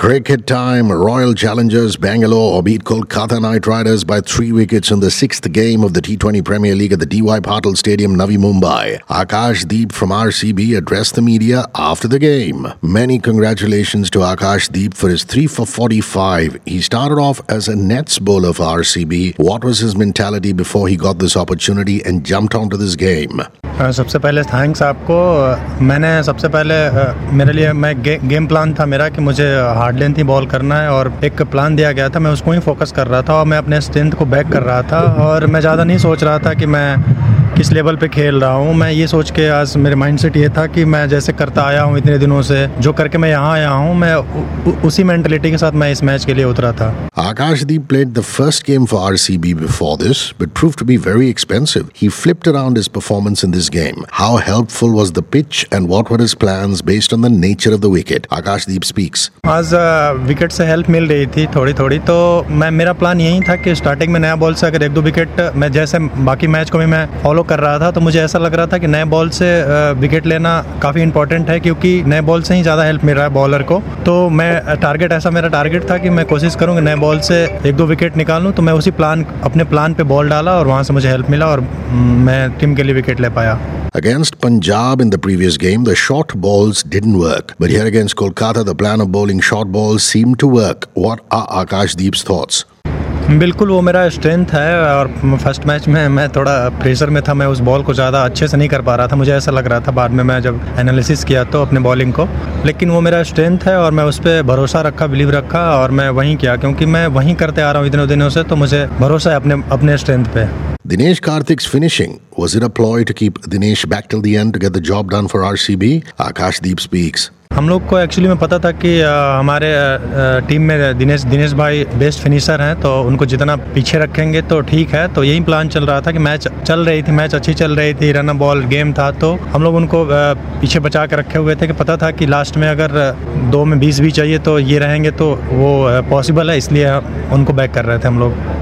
Cricket time. Royal Challengers Bangalore beat Kolkata Knight Riders by three wickets in the sixth game of the T20 Premier League at the DY Patil Stadium, Navi Mumbai. Akash Deep from RCB addressed the media after the game. Many congratulations to Akash Deep for his 3 for 45. He started off as a nets bowler for RCB. What was his mentality before he got this opportunity and jumped onto this game? सबसे पहले thanks आपको। मैंने सबसे पहले मेरे लिए मैं गे, game plan था मेरा कि मुझे हार्ड लेंथ ही बॉल करना है और एक प्लान दिया गया था मैं उसको ही फोकस कर रहा था और मैं अपने स्ट्रेंथ को बैक कर रहा था और मैं ज़्यादा नहीं सोच रहा था कि मैं किस लेवल पे खेल रहा हूँ मैं ये सोच के आज मेरे माइंड सेट ये था कि मैं जैसे करता आया हूँ इतने दिनों से जो करके मैं यहाँ आया हूँ मैं उसी मेंटेलिटी के साथ मैं इस मैच के लिए उतरा था। Akashdeep played the first game for R C B before this but prove to be very expensive he flipped around his performance in this game how helpful was the pitch and what were his plan based on the nature of the wicket Akashdeep speaks आज wicket से help मिल रही थी थोड़ी थोड़ी तो मैं मेरा प्लान यही था कि स्टार्टिंग में नया बॉल से अगर एक दो विकेट मैं जैसे बाकी मैच को भी मैं फॉलो कर रहा था तो मुझे ऐसा लग रहा था कि नए बॉल से विकेट लेना काफ़ी इंपॉर्टेंट है क्योंकि नए बॉल से ही ज़्यादा हेल्प मिल रहा है बॉलर को तो मैं टारगेट ऐसा मेरा टारगेट था कि मैं कोशिश करूँगी नए बॉल से एक दो विकेट निकालूँ तो मैं उसी प्लान अपने प्लान पे बॉल डाला और वहाँ से मुझे हेल्प मिला और मैं टीम के लिए विकेट ले पाया Against Punjab in the previous game, the short balls didn't work. But here against Kolkata, the plan of bowling short balls seemed to work. What are Akash Deep's thoughts? बिल्कुल वो मेरा strength है और first match में मैं थोड़ा pressure में था मैं उस बॉल को ज़्यादा अच्छे से नहीं कर पा रहा था मुझे ऐसा लग रहा था बाद में मैं जब एनालिसिस किया तो अपने बॉलिंग को लेकिन वो मेरा स्ट्रेंथ है और मैं उस पर भरोसा रखा बिलीव रखा और मैं वहीं किया क्योंकि मैं वहीं करते आ रहा हूँ इतने दिनों से तो मुझे भरोसा है अपने अपने स्ट्रेंथ पे Dinesh Karthik's finishing, was it a ploy to keep Dinesh back till the end to get the job done for RCB? Akash Deep speaks. हम लोग को एक्चुअली में पता था कि हमारे टीम में दिनेश दिनेश भाई बेस्ट फिनिशर हैं तो उनको जितना पीछे रखेंगे तो ठीक है। तो यही प्लान चल रहा था कि मैच चल रही थी मैच अच्छी चल रही थी रन बॉल गेम था तो हम लोग उनको पीछे बचा कर रखे हुए थे कि पता था कि लास्ट में अगर दो में बीस भी चाहिए तो ये रहेंगे तो वो पॉसिबल है, इसलिए उनको बैक कर रहे थे हम लोग।